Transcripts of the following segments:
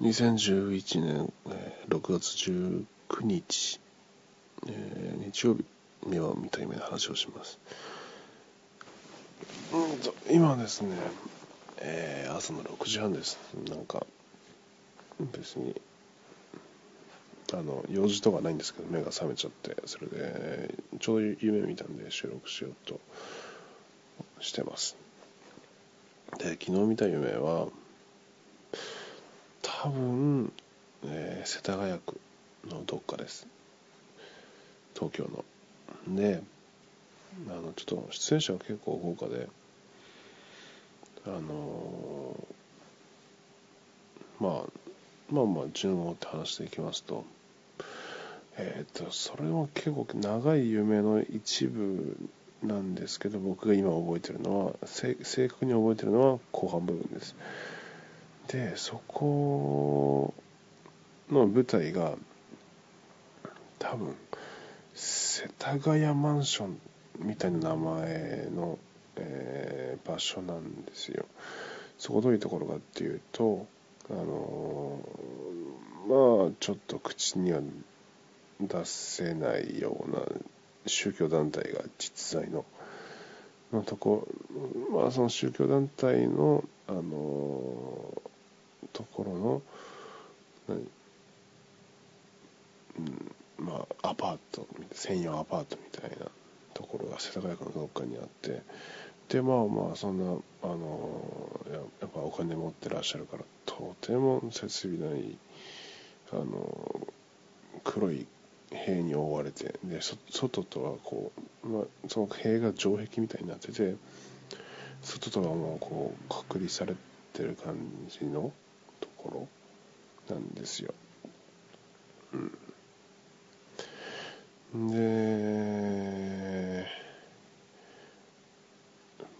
2011年6月19日、えー、日曜日目を見た夢の話をします。うんと今ですね、えー、朝の6時半です。なんか別にあの用事とかないんですけど目が覚めちゃってそれでちょうど夢見たんで収録しようとしてますで昨日見た夢は多分、えー、世田谷区のどっかです。東京の。であのちょっと出演者は結構豪華であのー、まあまあまあ順を追って話していきますと。えっ、ー、とそれも結構長い夢の一部なんですけど僕が今覚えてるのは正確に覚えてるのは後半部分です。でそこの舞台が多分世田谷マンションみたいな名前の、えー、場所なんですよ。そこどういうところかっていうとあのまあちょっと口には出せないような宗教団体が実在ののとこまあその宗教団体のあのところのうんまあアパート専用アパートみたいなところが世田谷区のどっかにあってでまあまあそんなあのややっぱお金持ってらっしゃるからとても設備のいあの黒い塀に覆われてで外とはこう、まあ、その塀が城壁みたいになってて外とはもうこう隔離されてる感じのころなんですよ。うん、で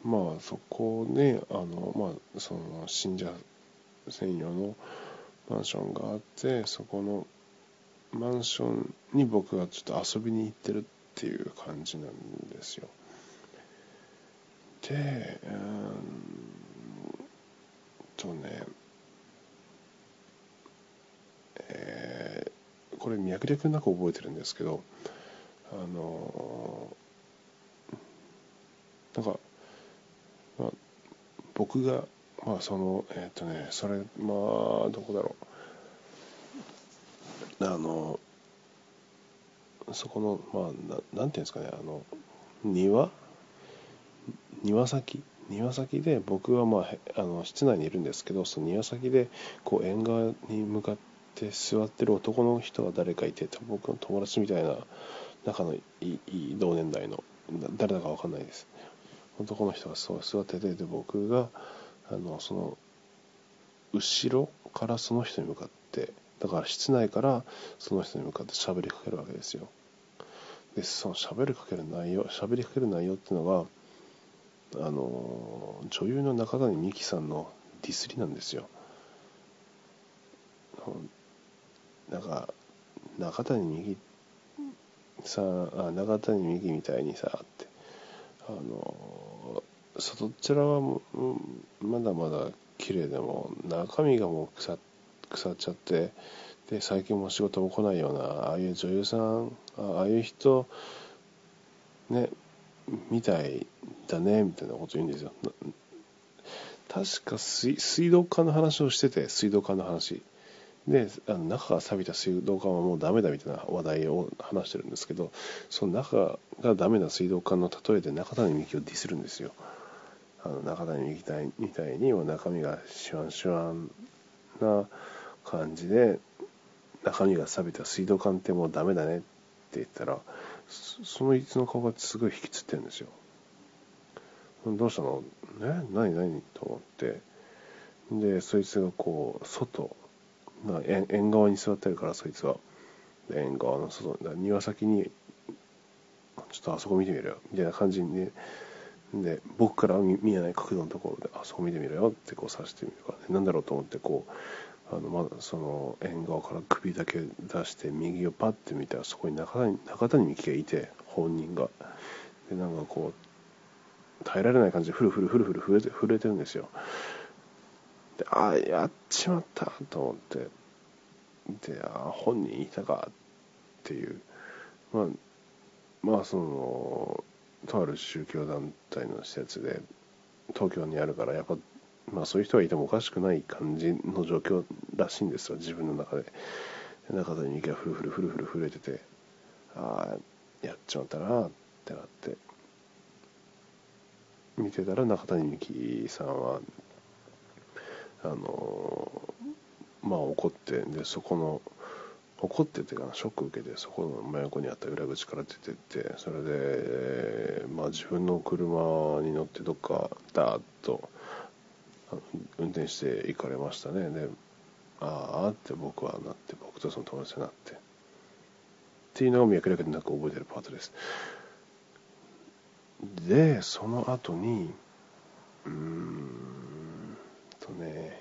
まあそこであのまあその信者専用のマンションがあってそこのマンションに僕がちょっと遊びに行ってるっていう感じなんですよ。で、うんとね、えー、これ脈略なく覚えてるんですけど、あのなんか、まあ、僕が、まあその、えっ、ー、とね、それ、まあ、どこだろう。あのそこのまあななんていうんですかねあの庭？庭先？庭先で僕は、まあ、あの室内にいるんですけどその庭先でこう縁側に向かってで座ってる男の人が誰かいて僕の友達みたいな仲のいい同年代の誰だか分かんないです。男の人がそう座っててで僕があのその後ろからその人に向かってだから室内からその人に向かって喋りかけるわけですよ。でその喋りかける内容喋りかける内容っていうのがあの女優の中谷美紀さんのディスりなんですよ。なんか中谷美紀さあ中谷美紀みたいにさって。あの外っ面はまだまだ綺麗でも中身がもう腐って腐っちゃってで最近も仕事も来ないようなああいう女優さんああいう人ねみたいだねみたいなこと言うんですよ。確か水水道管の話をしてて水道管の話。であの中が錆びた水道管はもうダメだみたいな話題を話してるんですけどその中がダメな水道管の例えで中谷美紀をディスるんですよ。あの中谷美紀みたいに中身がシュワンシュワンな感じで中身が錆びた水道管ってもうダメだねって言ったらそのいつの顔がすごい引きつってるんですよ。どうしたの？ね何？何？と思って。でそいつがこう外縁縁側に座ってるからそいつは。縁側の外庭先にちょっとあそこ見てみろよみたいな感じにで僕から見えない角度のところであそこ見てみろよってこう指してみるから、ね、何だろうと思ってこうあのまだその縁側から首だけ出して右をパッて見たらそこに中谷中谷美紀がいて本人が。でなんかこう耐えられない感じでフルフルフルフル震えて震えてるんですよ。ああやっちまったと思って。でああ本人いたかっていう。まあまあそのとある宗教団体の施設で東京にあるからやっぱまあそういう人がいてもおかしくない感じの状況らしいんですよ自分の中で。中谷美紀がフルフルフルフル震えててああやっちまったなってなって。見てたら中谷美紀さんはあのまあ怒ってでそこの怒っててかなショック受けてそこの真横にあった裏口から出てってそれで、まあ、自分の車に乗ってどっかダーッと運転して行かれましたね。でああって僕はなって僕とその友達になって。っていうのを脈絡でなく覚えてるパートです。でその後にうーんとね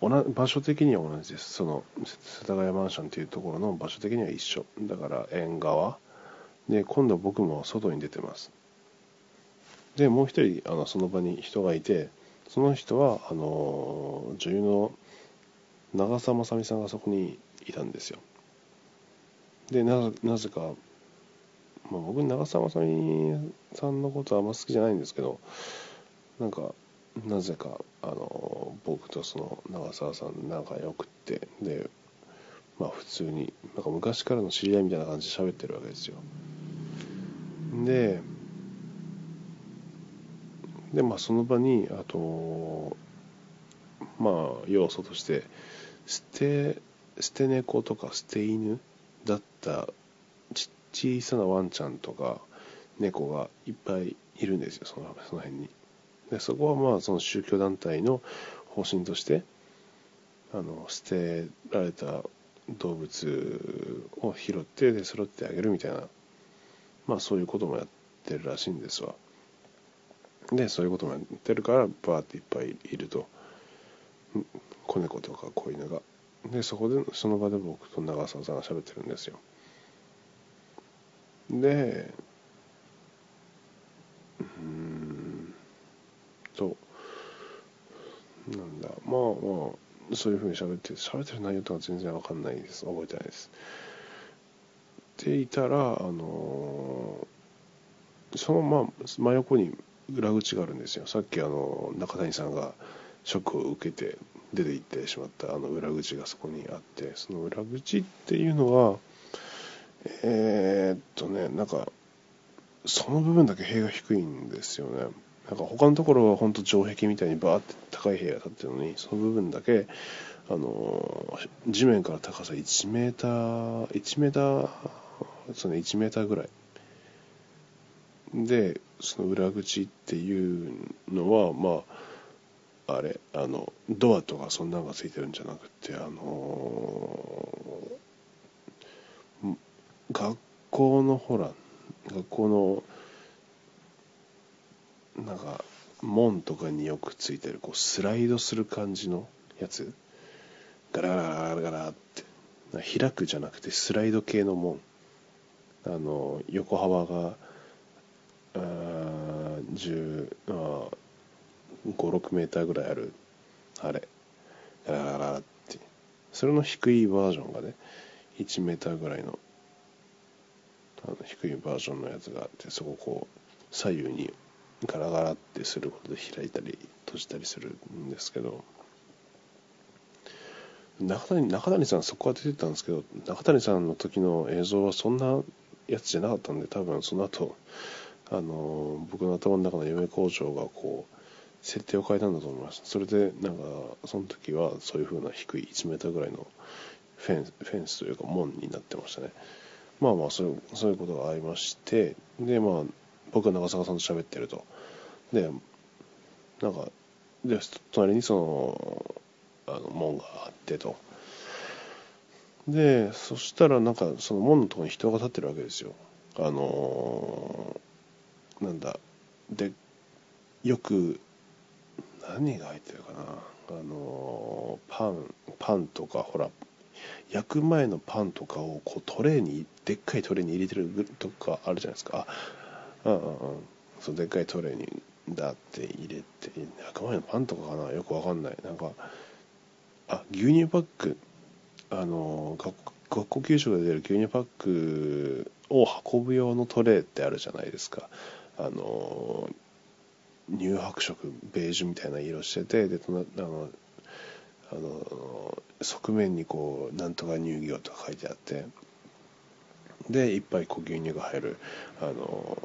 場所的には同じです。その世田谷マンションっていうところの場所的には一緒。だから縁側。で今度僕も外に出てます。でもう一人あのその場に人がいてその人はあの女優の長澤まさみさんがそこにいたんですよ。でなぜか、まあ、僕長澤まさみさんのことはあんま好きじゃないんですけどなんかなぜかあの僕とその長澤さん仲良くってでまあ普通になんか昔からの知り合いみたいな感じで喋ってるわけですよ。ででまあその場にあとまあ要素として捨て捨て猫とか捨て犬だったち小さなワンちゃんとか猫がいっぱいいるんですよそのその辺に。でそこはまあその宗教団体の方針としてあの捨てられた動物を拾ってで揃ってあげるみたいなまあそういうこともやってるらしいんですわ。でそういうこともやってるからバーっていっぱいいると。子猫とか子犬が。でそこでその場で僕と長澤さんが喋ってるんですよ。でうんとなんだ。まあまあそういうふうに喋って喋ってる内容とか全然わかんないです。覚えてないです。っていたらあのそのまあ真横に裏口があるんですよ。さっきあの中谷さんがショックを受けて出て行ってしまったあの裏口がそこにあってその裏口っていうのはえー、っとねなんかその部分だけ塀が低いんですよね。なんか他のところは本当城壁みたいにバーって高い部屋が立ってるのにその部分だけあの地面から高さ1メーター1メーターその1メーターぐらい。でその裏口っていうのはまああれあのドアとかそんなのがついてるんじゃなくてあの学校のほら学校のなんか門とかによくついてるこうスライドする感じのやつ？ガラガラガラガラって。開くじゃなくてスライド系の門。あの横幅が10 56メーターぐらいある。あれ。ガラガラって。それの低いバージョンがね1メーターぐらいのあの低いバージョンのやつがあってそこをこう左右にガラガラってすることで開いたり閉じたりするんですけど中谷中谷さんそこは出てたんですけど中谷さんの時の映像はそんなやつじゃなかったんで多分その後あの僕の頭の中の夢工場がこう設定を変えたんだと思います。それでなんかその時はそういう風な低い1メーターぐらいのフェンスフェンスというか門になってましたね。まあまあそういうそういうことがありましてでまあ僕は長坂さんと喋ってると。でなんかで隣にそのあの門があってと。でそしたらなんかその門のとこに人が立ってるわけですよ。あのー、なんだでよく何が入ってるかな。あのー、パンパンとかほら焼く前のパンとかをこうトレーにでっかいトレーに入れてるとかあるじゃないですか。あうんうんうん。そうでっかいトレーにだって入れて赤ワインのパンとかかなよくわかんない？なんかあ牛乳パック。あの学学校給食で出る牛乳パックを運ぶ用のトレーってあるじゃないですか。あの乳白色ベージュみたいな色しててであのあの側面にこうなんとか乳業とか書いてあって。でいっぱいこう牛乳が入る。あの、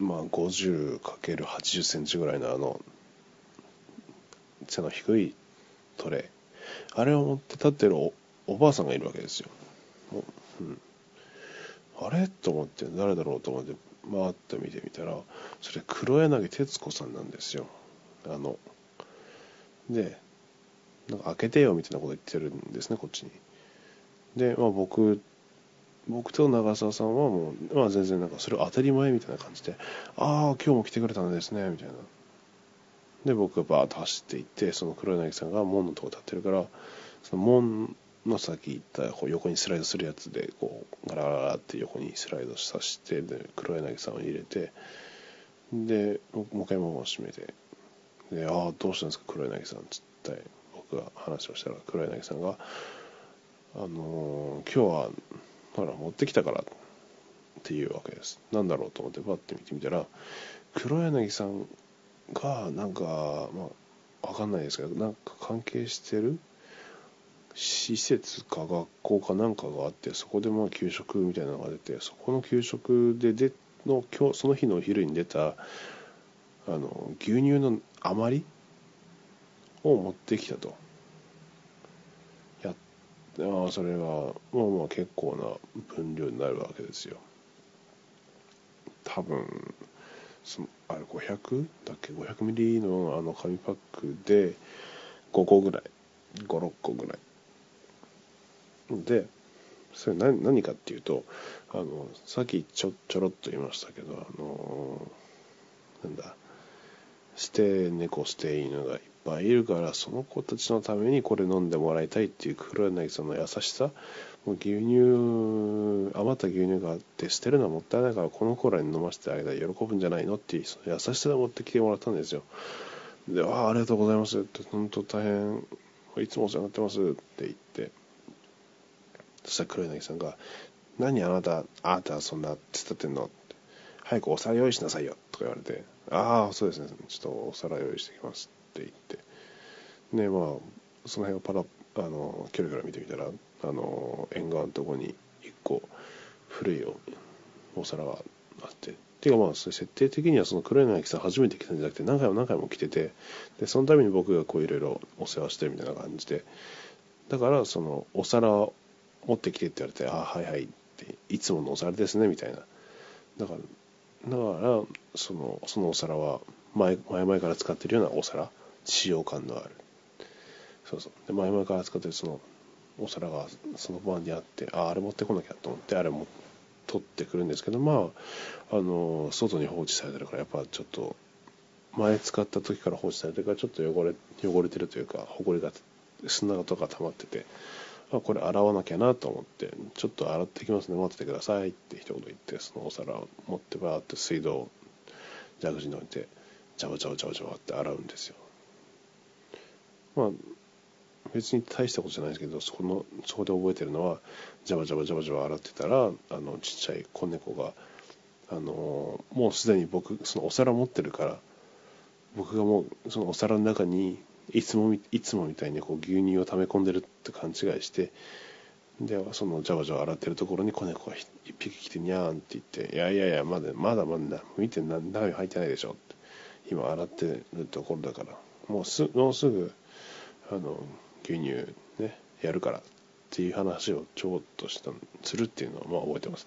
うん、まあ 50×80 センチぐらいのあの背の低いトレーあれを持って立ってるおおばあさんがいるわけですよ、うん、あれ？と思って誰だろうと思って回って見てみたらそれ黒柳徹子さんなんですよ。あのでなんか開けてよみたいなこと言ってるんですねこっちに。で、まあ、僕僕と長澤さんはもう、まあ、全然なんかそれ当たり前みたいな感じで「ああ今日も来てくれたんですね」みたいな。で僕がバーッと走っていってその黒柳さんが門のとこ立ってるからその門の先行ったこう横にスライドするやつでこうガラガラガラって横にスライドさせてで黒柳さんを入れてでもう一回門を閉めてで「ああどうしたんですか黒柳さん」っつって僕が話をしたら黒柳さんが「あのー、今日はほら持ってきたから」っていうわけです。なんだろうと思ってバッて見てみたら黒柳さんがなんかまあ分かんないですけどなんか関係してる施設か学校かなんかがあってそこでまあ給食みたいなのが出てそこの給食ででの今日その日のお昼に出たあの牛乳の余りを持ってきたと。あそれがまあまあ結構な分量になるわけですよ。多分そのあれ500だっけ？500ミリのあの紙パックで5個ぐらい。56個ぐらい。でそれ何何かっていうとあのさっきちょちょろっと言いましたけどあのなんだ捨て猫捨て犬がいっぱいいるからその子たちのためにこれ飲んでもらいたいっていう黒柳さんの優しさ。もう牛乳余った牛乳があって捨てるのはもったいないからこの子らに飲ませてあげたら喜ぶんじゃないのっていうその優しさで持ってきてもらったんですよ。で「ああありがとうございます」って「本当大変いつもお世話になってます」って言って。そしたら黒柳さんが「何あなたあなたはそんな手伝ってんの?」って「早くお皿用意しなさいよ」とか言われて「ああそうですね。ちょっとお皿用意してきます」って言って。でまあその辺をパラあの距離から見てみたらあの沿岸のとこに1個古いお皿があって。っていうかまあ設定的にはその黒柳さん初めて来たんじゃなくて何回も何回も来てて。でそのために僕がこういろいろお世話してるみたいな感じで。だからそのお皿持ってきてって言われて、あはいはいって、いつものお皿ですね、みたいな。だから、だから、その、そのお皿は前、前々から使ってるようなお皿、使用感のある。そうそう。で、前々から使ってるそのお皿がその場にあって、ああ、あれ持ってこなきゃと思って、あれも取ってくるんですけど、まあ、あの、外に放置されてるから、やっぱちょっと、前使った時から放置されてるから、ちょっと汚れ、汚れてるというか、ほこりが、砂とか溜まってて、あこれ洗わなきゃなと思ってちょっと洗ってきますね待っててくださいって一言言ってそのお皿を持ってバーって水道を蛇口に置いてジャバジャバジャバジャバって洗うんですよまあ別に大したことじゃないですけどそこのそこで覚えてるのはジャバジャバジャバジャバ洗ってたらあのちっちゃい子猫があのもうすでに僕そのお皿持ってるから僕がもうそのお皿の中にいつもいつもみたいにこう牛乳を溜め込んでるって勘違いしてでそのジャバジャバ洗ってるところに子猫が一匹来てニャーンって言って「いやいやいやまだまだまだ見て中身入ってないでしょ」って。今洗ってるところだから。もうすもうすぐあの牛乳ねやるからっていう話をちょこっとしたするっていうのはまあ覚えてます。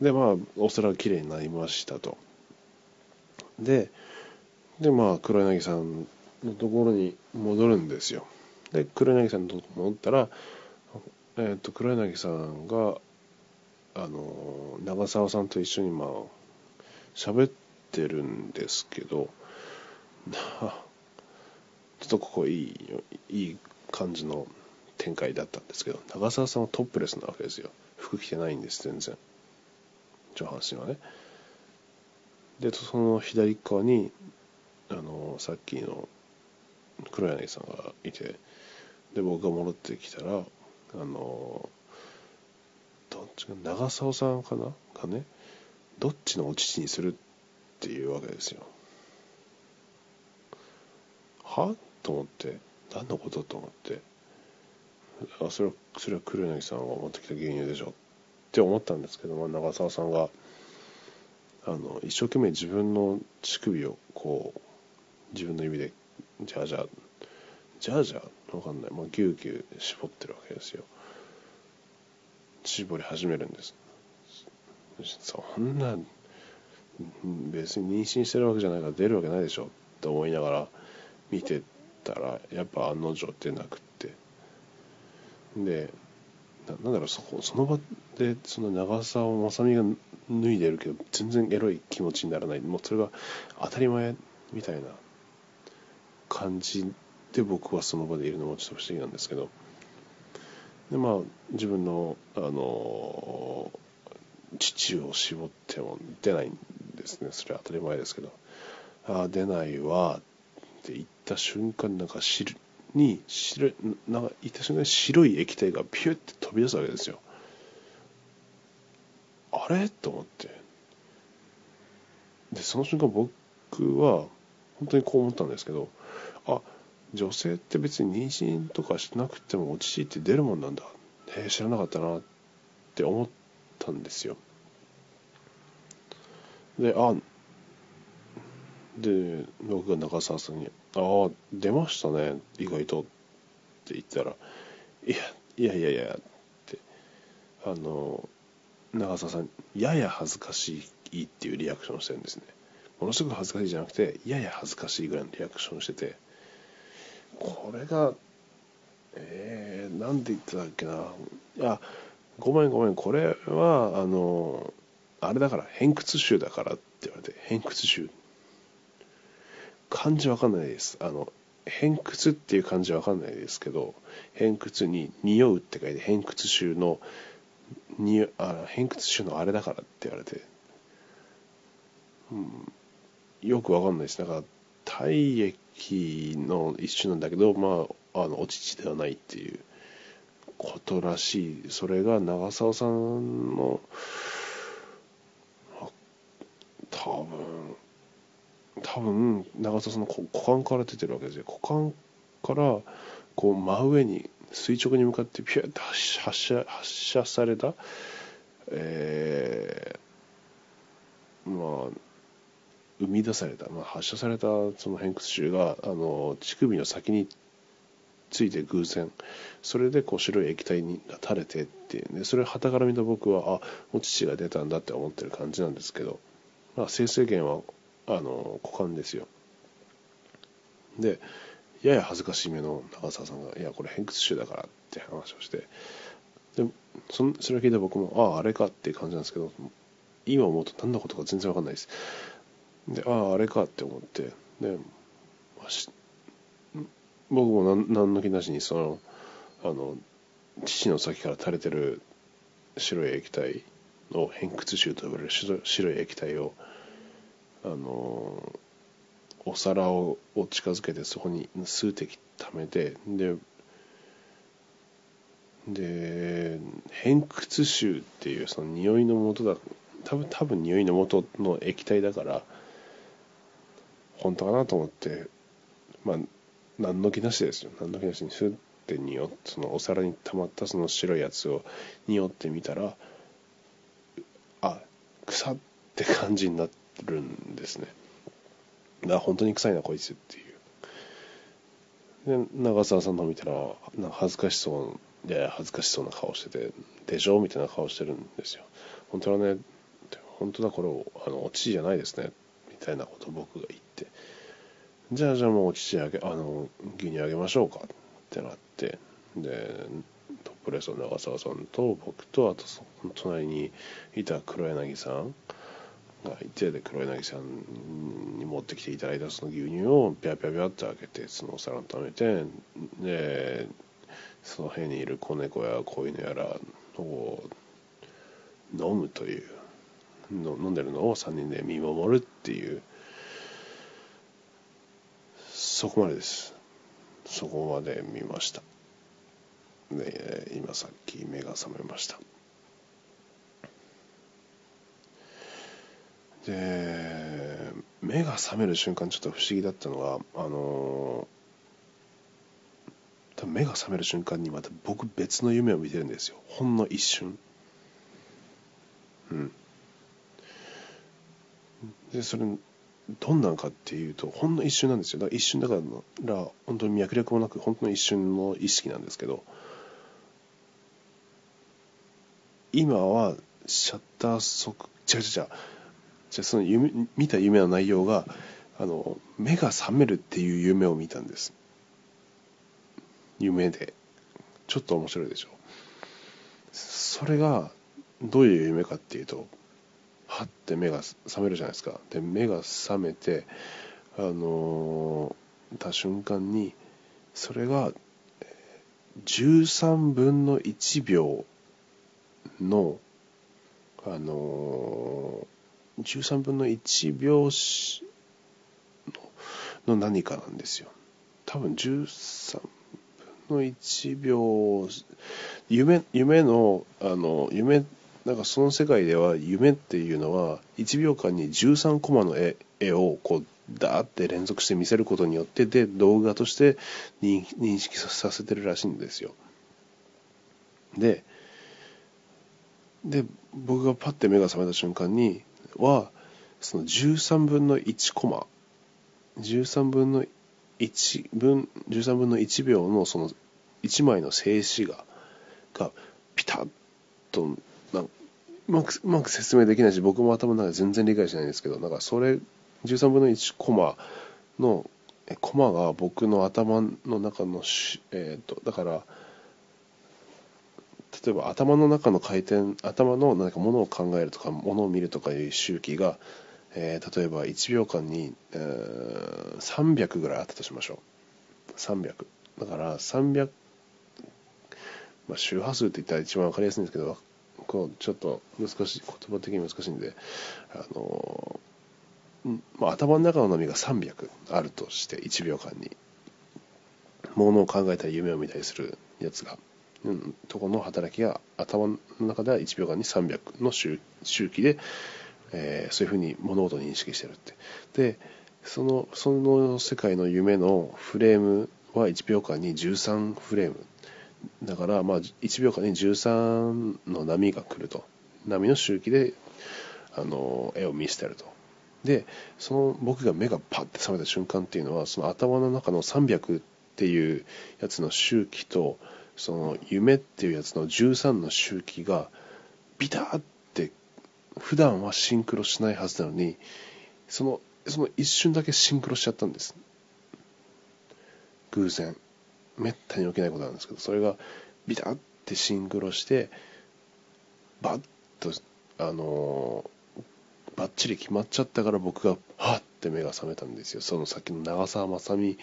でまあお皿がきれいになりましたと。ででまあ黒柳さんのところに戻るんですよ。で黒柳さんのところ戻ったら、えーと、黒柳さんがあの長澤さんと一緒にまあ喋ってるんですけど っとここいいいい感じの展開だったんですけど長澤さんはトップレスなわけですよ。服着てないんです全然。上半身はね。でその左側にあのさっきの黒柳さんがいてで僕が戻ってきたらあのどっちか長澤さんかな？がねどっちのお乳にするっていうわけですよ。は？と思って何のことと思ってあそれはそれは黒柳さんが持ってきた牛乳でしょって思ったんですけど、まあ、長澤さんがあの一生懸命自分の乳首をこう自分の指でじゃあじゃあじゃあじゃあわかんない、まあ、ぎゅうぎゅう絞ってるわけですよ。絞り始めるんです。そんな別に妊娠してるわけじゃないから出るわけないでしょ。って思いながら見てたらやっぱ案の定出なくって。でなんだろうそこその場でその長澤まさみが脱いでるけど全然エロい気持ちにならない。もうそれが当たり前みたいな感じで僕はその場でいるのもちょっと不思議なんですけど。でまあ自分のあの父を絞っても出ないんですね。それは当たり前ですけど。ああ出ないわっって言った瞬間なんか汁に白なんか言った瞬間に白い液体がピュッて飛び出すわけですよ。あれ？と思って。でその瞬間僕は本当にこう思ったんですけどあ女性って別に妊娠とかしなくてもお乳って出るもんなんだ、えー、知らなかったなって思ったんですよ。であで僕が中澤さんに「ああ出ましたね意外と」って言ったら「いやいやいやいや」ってあの長澤さんやや恥ずかしいっていうリアクションしてるんですね。ものすごく恥ずかしいじゃなくてやや恥ずかしいぐらいのリアクションしててこれがえー、なんで言ってたっけな。いやごめんごめんこれはあのあれだから偏屈臭だからって言われて偏屈臭。漢字わかんないです。あの偏屈っていう漢字わかんないですけど偏屈に匂うって書いて偏屈臭のにあ偏屈臭のあれだからって言われて、うん、よくわかんないです。だから体液の一種なんだけどまああのお乳ではないっていうことらしい。それが長澤さんの多分多分長さんの股間から出てるわけですよ。股間からこう真上に垂直に向かってピュッと発射発射されたえー、まあ生み出された、まあ、発射されたその偏屈臭があの乳首の先について偶然それでこう白い液体にが垂れてっていうねそれはたから見た僕はあお乳が出たんだって思ってる感じなんですけど、まあ、生成源はあの股間ですよ。でやや恥ずかしめの長澤さんが「いやこれ偏屈臭だから」って話をしてでそそれを聞いた僕も「あああれか」って感じなんですけど今思うと何のことか全然わかんないです。であああれかって思ってで、まあ、し僕も何何の気なしにそのあの父の先から垂れてる白い液体を偏屈臭と呼ばれる白い液体をあのお皿を近づけてそこに数滴溜めてでで偏屈臭っていうその匂いの元だ多分多分匂いの元の液体だから本当かなと思ってまあ何の気なしですよ。何の気なしにスッて匂ってそのお皿に溜まったその白いやつを匂ってみたらあ腐って感じになってるんですね。だ本当に臭いなこいつっていう。で長澤さんの見たらなんか恥ずかしそうやや恥ずかしそうな顔しててでしょみたいな顔してるんですよ。本当はね本当だこれあのお乳じゃないですねみたいなことを僕が言って。じゃあじゃあもうお乳あげあの牛乳あげましょうかってなって。でトップレスの長澤さんと僕とあとその隣にいた黒柳さんがいてで黒柳さんに持ってきていただいたその牛乳をピャピャピャって開けてそのお皿に溜めてでその辺にいる子猫や子犬やらを飲むというの飲んでるのを3人で見守るっていうそこまでです。そこまで見ました。で今さっき目が覚めました。で目が覚める瞬間ちょっと不思議だったのがあの多分目が覚める瞬間にまた僕別の夢を見てるんですよ。ほんの一瞬。うん。でそれどんなんかっていうとほんの一瞬なんですよ。だから一瞬だから本当に脈略もなく本当の一瞬の意識なんですけど今はシャッター速違う違う違う。じゃあその夢見た夢の内容があの目が覚めるっていう夢を見たんです。夢で。ちょっと面白いでしょ。それがどういう夢かっていうとはって目が覚めるじゃないですか。で目が覚めてあのー、た瞬間にそれが13分の1秒のあのー、13分の1秒の何かなんですよ多分13分の1秒夢夢のあの夢なんかその世界では夢っていうのは1秒間に13コマの絵絵をこうダーって連続して見せることによってで動画として認識させてるらしいんですよ。でで僕がパッて目が覚めた瞬間にはその13分の1コマ。13分の1分13分の1秒のその1枚の静止画がピタッとなんうまくうまく説明できないし僕も頭の中で全然理解しないんですけどなんかそれ13分の1コマのコマが僕の頭の中のしえっ、ー、とだから例えば頭の中の回転頭の何かものを考えるとかものを見るとかいう周期が、えー、例えば1秒間に、えー、300ぐらいあったとしましょう。300だから300まあ周波数って言ったら一番分かりやすいんですけどこうちょっと難しい言葉的に難しいんであのまあ、頭の中の波が300あるとして1秒間に。ものを考えたり夢を見たりするやつが、とこの働きが頭の中では1秒間に300の周期で、えー、そういうふうに物事を認識してるって。でそのその世界の夢のフレームは1秒間に13フレーム。だからまあ1秒間に13の波が来ると。波の周期であの絵を見せてると。でその僕が目がパッて覚めた瞬間っていうのはその頭の中の300っていうやつの周期とその夢っていうやつの13の周期がビターって普段はシンクロしないはずなのにそのその一瞬だけシンクロしちゃったんです。偶然。めったに起きないことなんですけどそれがビタッてシンクロしてバッとあのー、バッチリ決まっちゃったから僕がはって目が覚めたんですよ。その先の長澤まさみ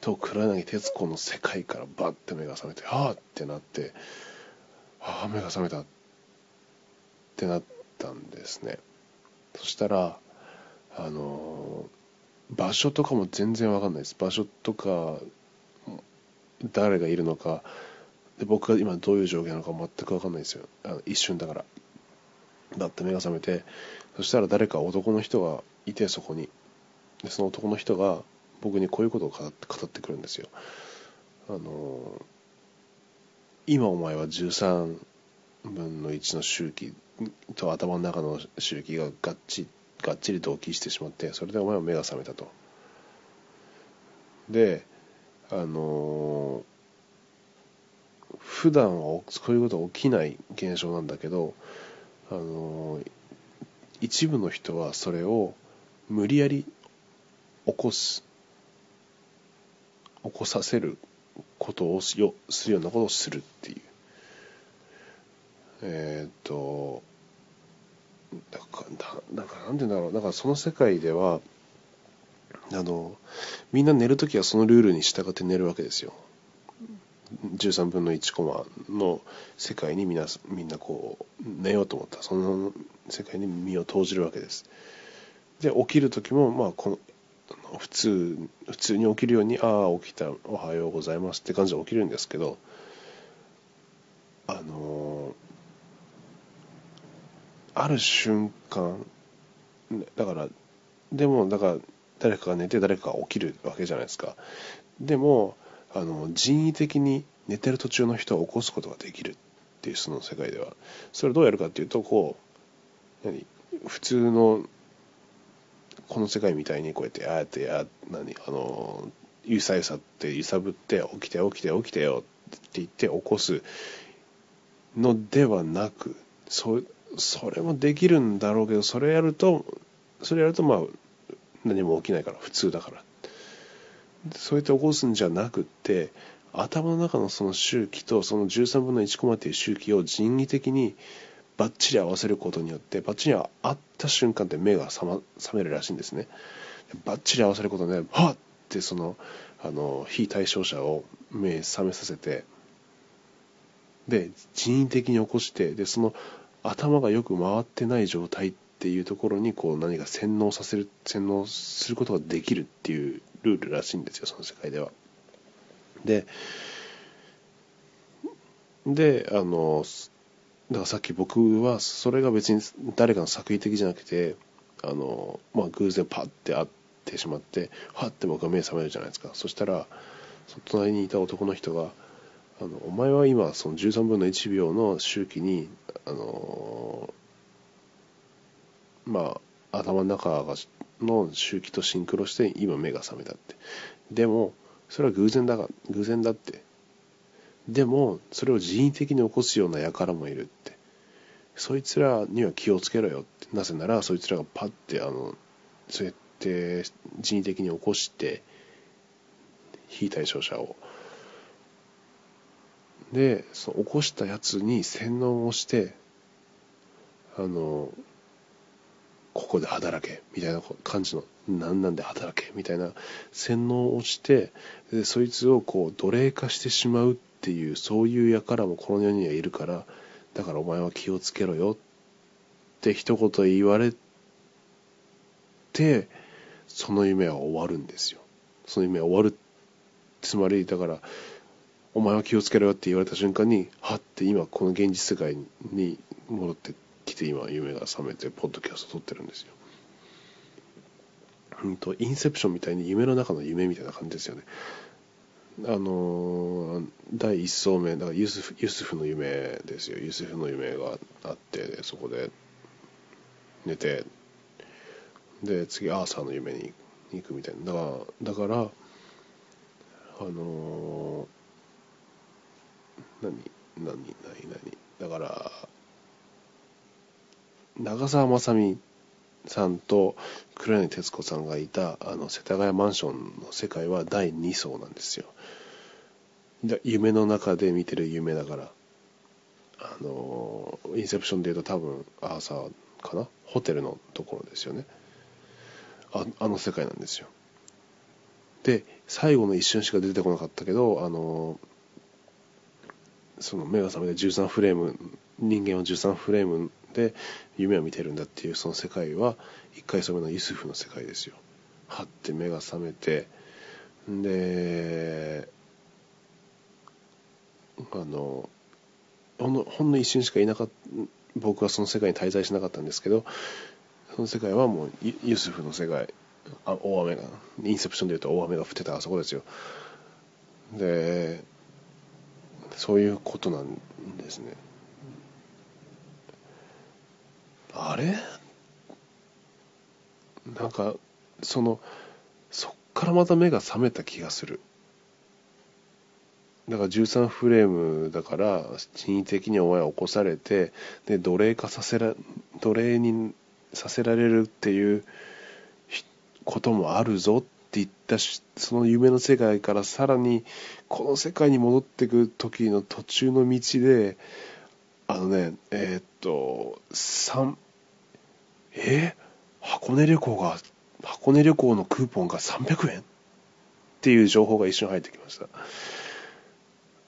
と黒柳徹子の世界からバッて目が覚めてはあってなってああ目が覚めたってなったんですね。そしたらあの、場所とかも全然わかんないです。場所とか誰がいるのかで僕が今どういう状況なのか全く分かんないですよ。あの一瞬だから。だって目が覚めてそしたら誰か男の人がいてそこに。でその男の人が僕にこういうことを語って語ってくるんですよ。あの今お前は13分の1の周期と頭の中の周期ががっちがっちり同期してしまってそれでお前は目が覚めたと。であの、普段はそういうことは起きない現象なんだけど、あの、一部の人はそれを無理やり起こす。起こさせることをすよするようなことをするっていう。えっ、とだからなんかなんて言うんだろう。だからその世界ではあのみんな寝るときはそのルールに従って寝るわけですよ。13分の1コマの世界にみんなみんなこう寝ようと思った。その世界に身を投じるわけです。で起きる時もまあこの普通普通に起きるようにああ起きたおはようございますって感じで起きるんですけどあのある瞬間だからでもだから誰かが寝て誰かが起きるわけじゃないですか。でもあの人為的に寝てる途中の人を起こすことができるっていうその世界では。それをどうやるかっていうとこう何？普通のこの世界みたいにこうやってああやってや何あのゆさゆさって揺さぶって起きて起きて起きてよって言って起こすのではなくそそれもできるんだろうけどそれやるとそれやるとまあ何も起きないから普通だから。そうやって起こすんじゃなくって頭の中のその周期とその13分の1コマっていう周期を人為的にバッチリ合わせることによってバッチリ合った瞬間って目が覚,、ま、覚めるらしいんですねバッチリ合わせることではっってそのあの非対象者を目覚めさせてで人為的に起こしてでその頭がよく回ってない状態っていうところにこう何か洗脳させる洗脳することができるっていうルールらしいんですよその世界では。でであのだからさっき僕はそれが別に誰かの作為的じゃなくてあの、まあ、偶然パッて会ってしまってはって僕は目覚めるじゃないですか。そしたらその隣にいた男の人が「あのお前は今その13分の1秒の周期にあのまあ頭の中がの周期とシンクロして今目が覚めたって。でもそれは偶然だが偶然だって。でもそれを人為的に起こすような輩もいるって。そいつらには気をつけろよって。なぜならそいつらがパッてあのそうやって人為的に起こして非対象者を。でその起こしたやつに洗脳をしてあのここで働けみたいな感じの何なんで働けみたいな洗脳をしてでそいつをこう奴隷化してしまうっていうそういう輩もこの世にはいるからだからお前は気をつけろよって一言言われてその夢は終わるんですよその夢は終わるつまりだからお前は気をつけろよって言われた瞬間にはって今この現実世界に戻ってきて今夢が覚めてポッドキャスト撮ってるんですよ。うんとインセプションみたいに夢の中の夢みたいな感じですよね。あの、第一層目だからユスフユスフの夢ですよ。ユスフの夢があってそこで寝てで次アーサーの夢に行くみたいな。だからだからあの、何何何何だから長澤まさみさんと黒柳徹子さんがいたあの世田谷マンションの世界は第2層なんですよ。夢の中で見てる夢だから。あのインセプションでいうと多分アーサーかな？ホテルのところですよね。ああの世界なんですよ。で最後の一瞬しか出てこなかったけどあのその目が覚めて13フレーム人間は13フレームで夢を見てるんだっていうその世界は一回それのユスフの世界ですよ。はって目が覚めてでのほんのほんの一瞬しかいなかった僕はその世界に滞在しなかったんですけどその世界はもうユスフの世界あ大雨がインセプションでいうと大雨が降ってたあそこですよ。でそういうことなんですね。あれ？なんかそのそっからまた目が覚めた気がする。だから13フレームだから人為的にお前は起こされてで奴隷化させら奴隷にさせられるっていうこともあるぞって言ったしその夢の世界からさらにこの世界に戻ってく時の途中の道であのねえー、っと3え？箱根旅行が箱根旅行のクーポンが300円？っていう情報が一瞬入ってきました。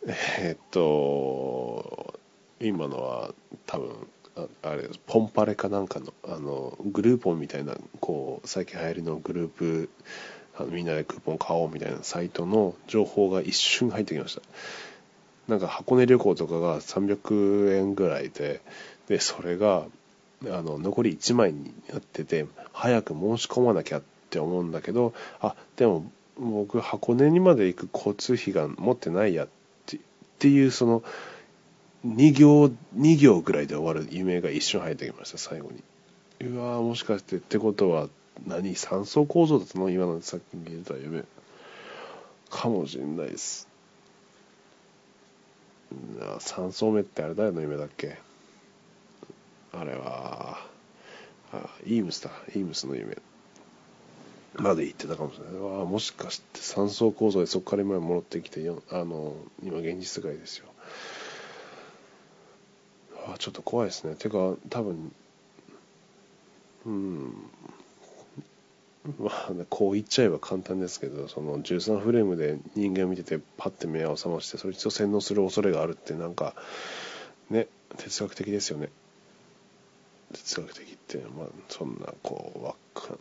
えーっと今のは多分ああれです。ポンパレかなんかのあのグルーポンみたいなこう最近流行りのグループあのみんなでクーポン買おうみたいなサイトの情報が一瞬入ってきました。なんか箱根旅行とかが300円ぐらいででそれがあの残り1枚になってて早く申し込まなきゃって思うんだけどあでも僕箱根にまで行く交通費が持ってないやっっていうその2行2行ぐらいで終わる夢が一瞬入ってきました。最後に。うわーもしかしてってことは何三層構造だったの今のさっき見えた夢かもしれないです。3層目ってあれ誰の夢だっけ？あれはあイームスだ。イームスの夢。まで言ってたかもしれない。わあもしかして3層構造でそこから今戻ってきてあの今現実世界ですよ。あちょっと怖いですね。てか多分うん。まあ、こう言っちゃえば簡単ですけどその13フレームで人間を見ててパッて目を覚ましてそいつを洗脳する恐れがあるってなんかね哲学的ですよね。哲学的ってまあそんなこうわか、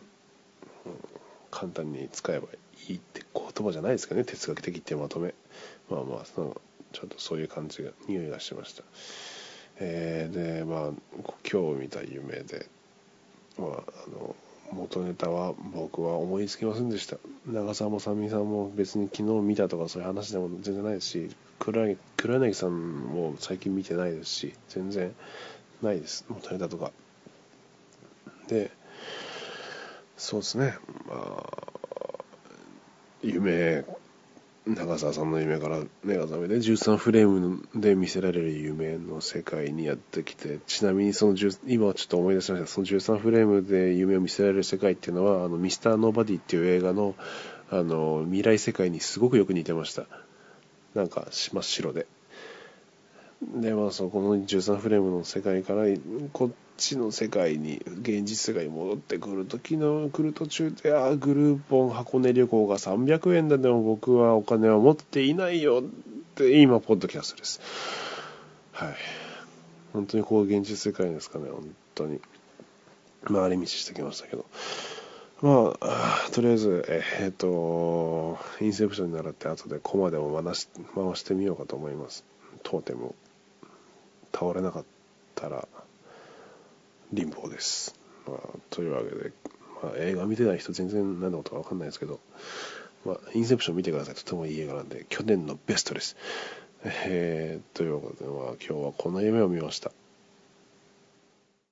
うん、簡単に使えばいいって言葉じゃないですかね哲学的ってまとめ。まあまあそのちょっとそういう感じが匂いがしました。えー、でまあ今日見た夢でまああの元ネタは僕は思いつきませんでした。長澤まさみさんも別に昨日見たとかそういう話でも全然ないですし黒柳黒柳さんも最近見てないですし全然ないです。元ネタとか。でそうですね。まあ夢長澤さんの夢から目が覚めて13フレームで見せられる夢の世界にやってきてちなみにその今ちょっと思い出しました。その13フレームで夢を見せられる世界っていうのはあのミスターノーバディっていう映画のあの未来世界にすごくよく似てました。なんか真っ白で。でまあそこの13フレームの世界からこっちの世界に現実世界に戻ってくる時の来る途中でああグルーポン箱根旅行が300円だでも僕はお金は持っていないよって今ポッドキャストです。はい。本当にこう現実世界ですかね本当に。回り道してきましたけど。まあ、とりあえず、えっ、ー、と、インセプションに習って後でコマでも回し回してみようかと思います。トーテム倒れなかったら。貧乏です、まあ、というわけで、まあ、映画見てない人全然何のことか分かんないですけど、まあ、インセプション見てくださいとてもいい映画なんで去年のベストです。えー、ということで、まあ、今日はこの夢を見ました。